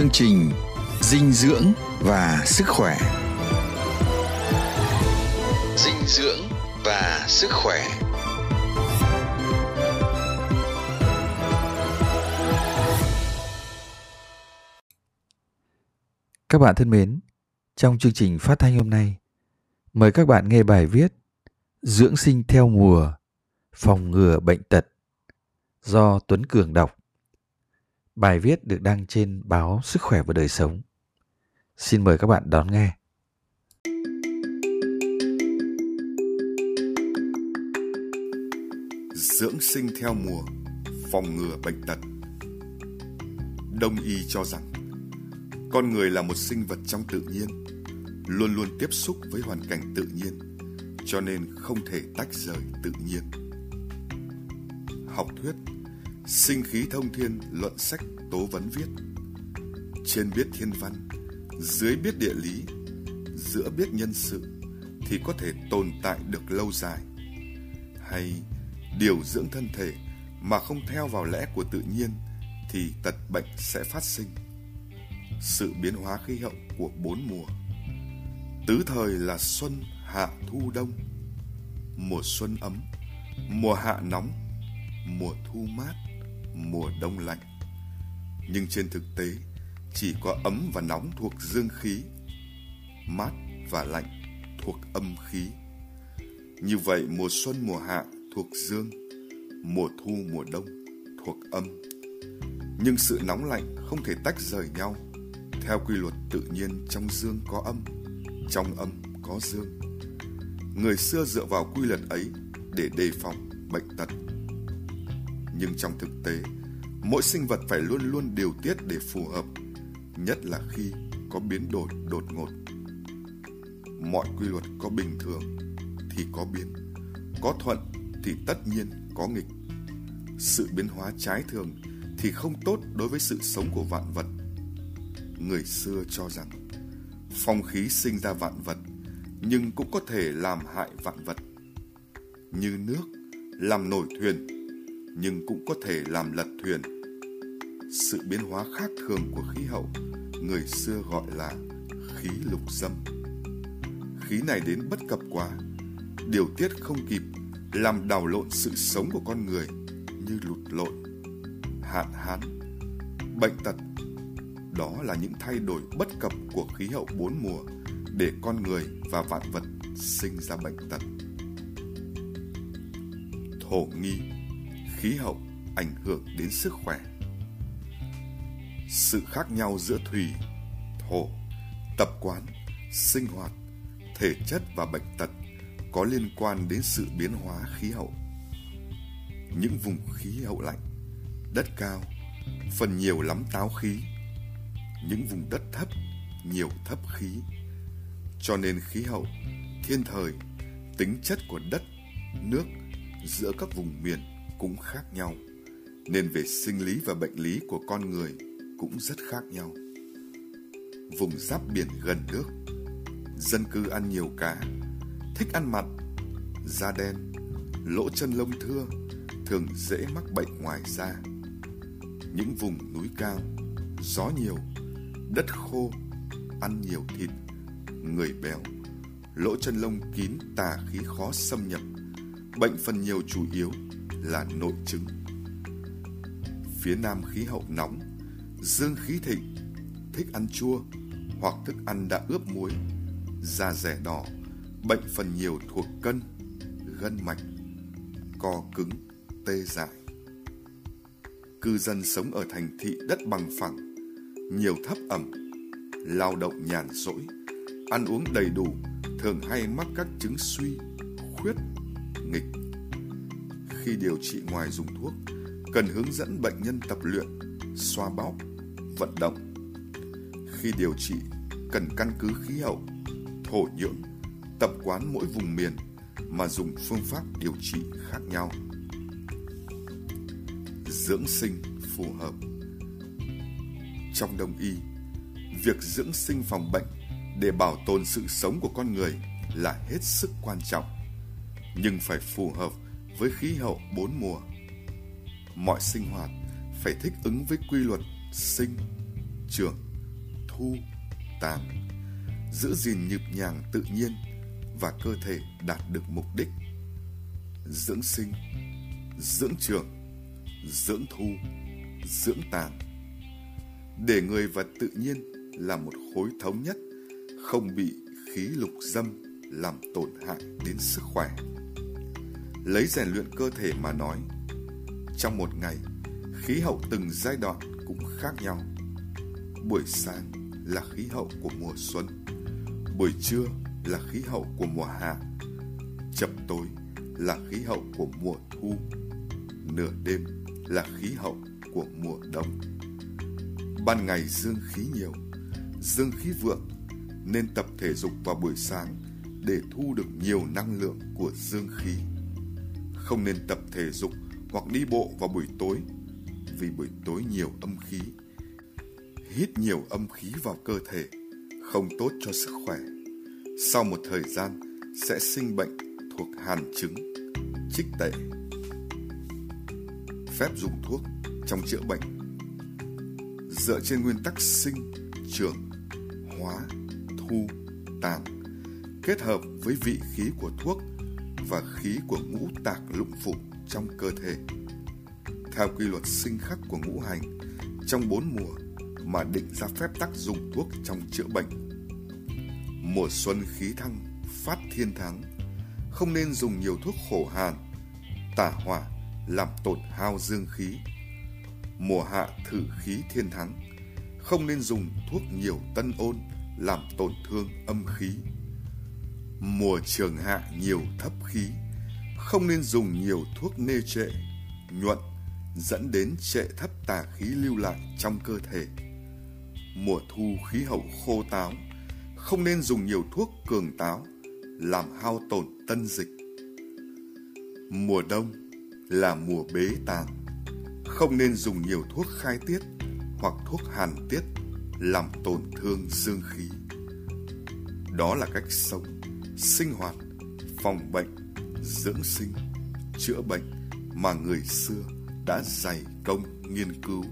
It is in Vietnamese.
chương trình dinh dưỡng và sức khỏe dinh dưỡng và sức khỏe Các bạn thân mến, trong chương trình phát thanh hôm nay, mời các bạn nghe bài viết Dưỡng sinh theo mùa, phòng ngừa bệnh tật do Tuấn Cường đọc. Bài viết được đăng trên báo Sức khỏe và đời sống. Xin mời các bạn đón nghe. Dưỡng sinh theo mùa, phòng ngừa bệnh tật. Đông y cho rằng con người là một sinh vật trong tự nhiên, luôn luôn tiếp xúc với hoàn cảnh tự nhiên, cho nên không thể tách rời tự nhiên. Học thuyết Sinh khí thông thiên luận sách tố vấn viết. Trên biết thiên văn Dưới biết địa lý Giữa biết nhân sự Thì có thể tồn tại được lâu dài. Hay điều dưỡng thân thể Mà không theo vào lẽ của tự nhiên Thì tật bệnh sẽ phát sinh. Sự biến hóa khí hậu của bốn mùa. Tứ thời là xuân, hạ, thu, đông. Mùa xuân ấm Mùa hạ nóng Mùa thu mát mùa đông lạnh. Nhưng trên thực tế, chỉ có ấm và nóng thuộc dương khí, mát và lạnh thuộc âm khí. Như vậy mùa xuân mùa hạ thuộc dương, mùa thu mùa đông thuộc âm. Nhưng sự nóng lạnh không thể tách rời nhau theo quy luật tự nhiên trong dương có âm, trong âm có dương. Người xưa dựa vào quy luật ấy để đề phòng bệnh tật nhưng trong thực tế, mỗi sinh vật phải luôn luôn điều tiết để phù hợp, nhất là khi có biến đổi đột ngột. Mọi quy luật có bình thường thì có biến, có thuận thì tất nhiên có nghịch. Sự biến hóa trái thường thì không tốt đối với sự sống của vạn vật. Người xưa cho rằng, phong khí sinh ra vạn vật nhưng cũng có thể làm hại vạn vật. Như nước làm nổi thuyền nhưng cũng có thể làm lật thuyền. Sự biến hóa khác thường của khí hậu, người xưa gọi là khí lục dâm. Khí này đến bất cập quá, điều tiết không kịp, làm đảo lộn sự sống của con người như lụt lội, hạn hán, bệnh tật. Đó là những thay đổi bất cập của khí hậu bốn mùa để con người và vạn vật sinh ra bệnh tật. Thổ nghi khí hậu ảnh hưởng đến sức khỏe. Sự khác nhau giữa thủy, thổ, tập quán, sinh hoạt, thể chất và bệnh tật có liên quan đến sự biến hóa khí hậu. Những vùng khí hậu lạnh, đất cao, phần nhiều lắm táo khí. Những vùng đất thấp, nhiều thấp khí. Cho nên khí hậu, thiên thời, tính chất của đất, nước giữa các vùng miền cũng khác nhau, nên về sinh lý và bệnh lý của con người cũng rất khác nhau. Vùng giáp biển gần nước, dân cư ăn nhiều cá, thích ăn mặn, da đen, lỗ chân lông thưa, thường dễ mắc bệnh ngoài da. Những vùng núi cao, gió nhiều, đất khô, ăn nhiều thịt, người béo, lỗ chân lông kín tà khí khó xâm nhập, bệnh phần nhiều chủ yếu là nội chứng. Phía Nam khí hậu nóng, dương khí thịnh, thích ăn chua hoặc thức ăn đã ướp muối, da rẻ đỏ, bệnh phần nhiều thuộc cân, gân mạch, co cứng, tê dại. Cư dân sống ở thành thị đất bằng phẳng, nhiều thấp ẩm, lao động nhàn rỗi, ăn uống đầy đủ, thường hay mắc các chứng suy, khuyết, nghịch khi điều trị ngoài dùng thuốc, cần hướng dẫn bệnh nhân tập luyện, xoa bóp, vận động. Khi điều trị, cần căn cứ khí hậu, thổ nhưỡng, tập quán mỗi vùng miền mà dùng phương pháp điều trị khác nhau. Dưỡng sinh phù hợp. Trong đông y, việc dưỡng sinh phòng bệnh để bảo tồn sự sống của con người là hết sức quan trọng, nhưng phải phù hợp với khí hậu bốn mùa. Mọi sinh hoạt phải thích ứng với quy luật sinh, trưởng, thu, tàng, giữ gìn nhịp nhàng tự nhiên và cơ thể đạt được mục đích. Dưỡng sinh, dưỡng trưởng, dưỡng thu, dưỡng tàng. Để người và tự nhiên là một khối thống nhất, không bị khí lục dâm làm tổn hại đến sức khỏe. Lấy rèn luyện cơ thể mà nói, trong một ngày, khí hậu từng giai đoạn cũng khác nhau. Buổi sáng là khí hậu của mùa xuân, buổi trưa là khí hậu của mùa hạ, chập tối là khí hậu của mùa thu, nửa đêm là khí hậu của mùa đông. Ban ngày dương khí nhiều, dương khí vượng nên tập thể dục vào buổi sáng để thu được nhiều năng lượng của dương khí. Không nên tập thể dục hoặc đi bộ vào buổi tối vì buổi tối nhiều âm khí. Hít nhiều âm khí vào cơ thể không tốt cho sức khỏe. Sau một thời gian sẽ sinh bệnh thuộc hàn chứng, trích tệ. Phép dùng thuốc trong chữa bệnh dựa trên nguyên tắc sinh, trưởng, hóa, thu, tàng kết hợp với vị khí của thuốc và khí của ngũ tạng lục phủ trong cơ thể. Theo quy luật sinh khắc của ngũ hành trong bốn mùa mà định ra phép tắc dùng thuốc trong chữa bệnh. Mùa xuân khí thăng, phát thiên thắng, không nên dùng nhiều thuốc khổ hàn, tả hỏa làm tổn hao dương khí. Mùa hạ thử khí thiên thắng, không nên dùng thuốc nhiều tân ôn làm tổn thương âm khí. Mùa trường hạ nhiều thấp khí, không nên dùng nhiều thuốc nê trệ, nhuận dẫn đến trệ thấp tà khí lưu lại trong cơ thể. Mùa thu khí hậu khô táo, không nên dùng nhiều thuốc cường táo, làm hao tổn tân dịch. Mùa đông là mùa bế tàng, không nên dùng nhiều thuốc khai tiết hoặc thuốc hàn tiết làm tổn thương dương khí. Đó là cách sống, sinh hoạt, phòng bệnh, dưỡng sinh, chữa bệnh mà người xưa đã dày công nghiên cứu.